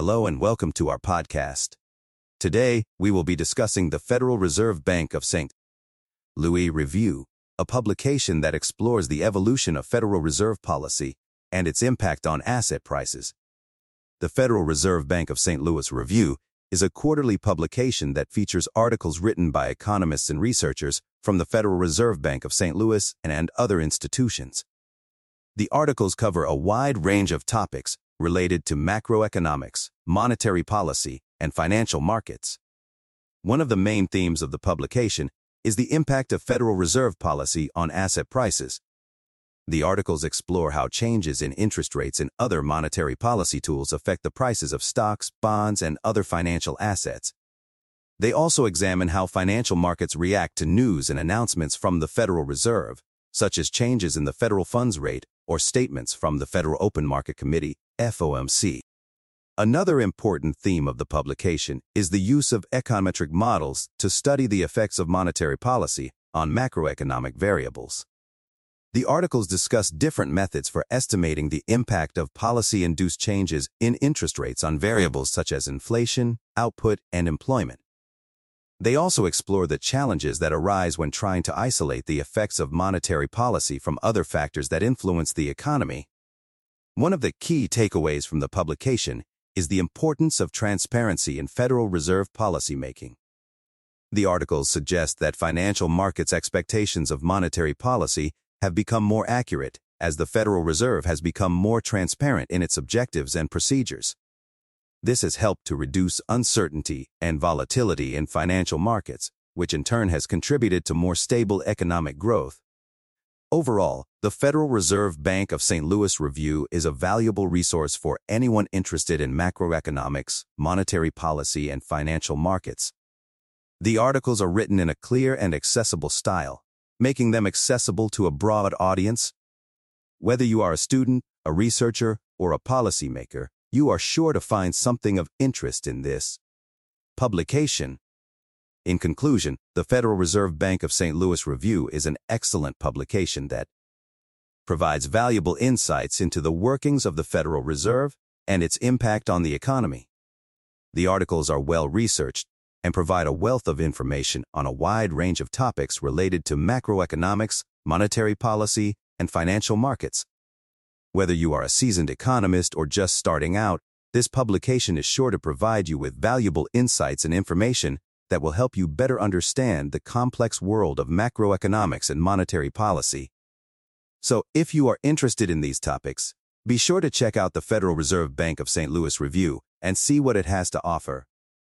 Hello and welcome to our podcast. Today, we will be discussing the Federal Reserve Bank of St. Louis Review, a publication that explores the evolution of Federal Reserve policy and its impact on asset prices. The Federal Reserve Bank of St. Louis Review is a quarterly publication that features articles written by economists and researchers from the Federal Reserve Bank of St. Louis and other institutions. The articles cover a wide range of topics related to macroeconomics, monetary policy, and financial markets. One of the main themes of the publication is the impact of Federal Reserve policy on asset prices. The articles explore how changes in interest rates and other monetary policy tools affect the prices of stocks, bonds, and other financial assets. They also examine how financial markets react to news and announcements from the Federal Reserve, such as changes in the federal funds rate or statements from the Federal Open Market Committee, FOMC. Another important theme of the publication is the use of econometric models to study the effects of monetary policy on macroeconomic variables. The articles discuss different methods for estimating the impact of policy-induced changes in interest rates on variables such as inflation, output, and employment. They also explore the challenges that arise when trying to isolate the effects of monetary policy from other factors that influence the economy. One of the key takeaways from the publication is the importance of transparency in Federal Reserve policymaking. The articles suggest that financial markets' expectations of monetary policy have become more accurate as the Federal Reserve has become more transparent in its objectives and procedures. This has helped to reduce uncertainty and volatility in financial markets, which in turn has contributed to more stable economic growth. Overall, the Federal Reserve Bank of St. Louis Review is a valuable resource for anyone interested in macroeconomics, monetary policy, and financial markets. The articles are written in a clear and accessible style, making them accessible to a broad audience. Whether you are a student, a researcher, or a policymaker, you are sure to find something of interest in this publication. In conclusion, the Federal Reserve Bank of St. Louis Review is an excellent publication that provides valuable insights into the workings of the Federal Reserve and its impact on the economy. The articles are well researched and provide a wealth of information on a wide range of topics related to macroeconomics, monetary policy, and financial markets. Whether you are a seasoned economist or just starting out, this publication is sure to provide you with valuable insights and information that will help you better understand the complex world of macroeconomics and monetary policy. So if you are interested in these topics, be sure to check out the Federal Reserve Bank of St. Louis Review and see what it has to offer.